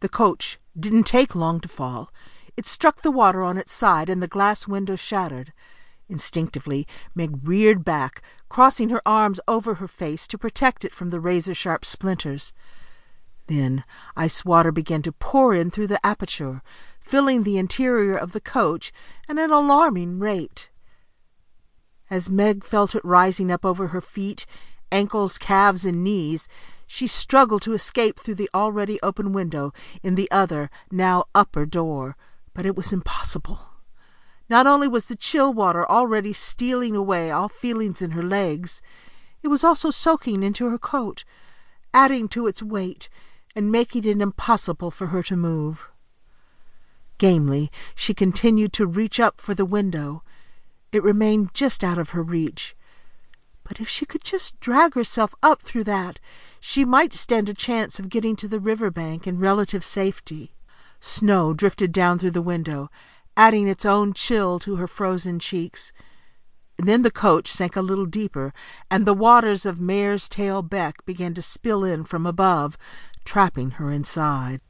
The coach didn't take long to fall. It struck the water on its side, and the glass window shattered. Instinctively Meg reared back, crossing her arms over her face to protect it from the razor sharp splinters. Then ice water began to pour in through the aperture, filling the interior of the coach at an alarming rate. As Meg felt it rising up over her feet, ankles, calves, and knees, she struggled to escape through the already open window in the other, now upper door, but it was impossible. Not only was the chill water already stealing away all feelings in her legs, it was also soaking into her coat, adding to its weight and making it impossible for her to move. Gamely she continued to reach up for the window. It remained just out of her reach. But if she could just drag herself up through that, she might stand a chance of getting to the river bank in relative safety. Snow drifted down through the window, adding its own chill to her frozen cheeks. Then the coach sank a little deeper, and the waters of Mare's Tail Beck began to spill in from above, trapping her inside.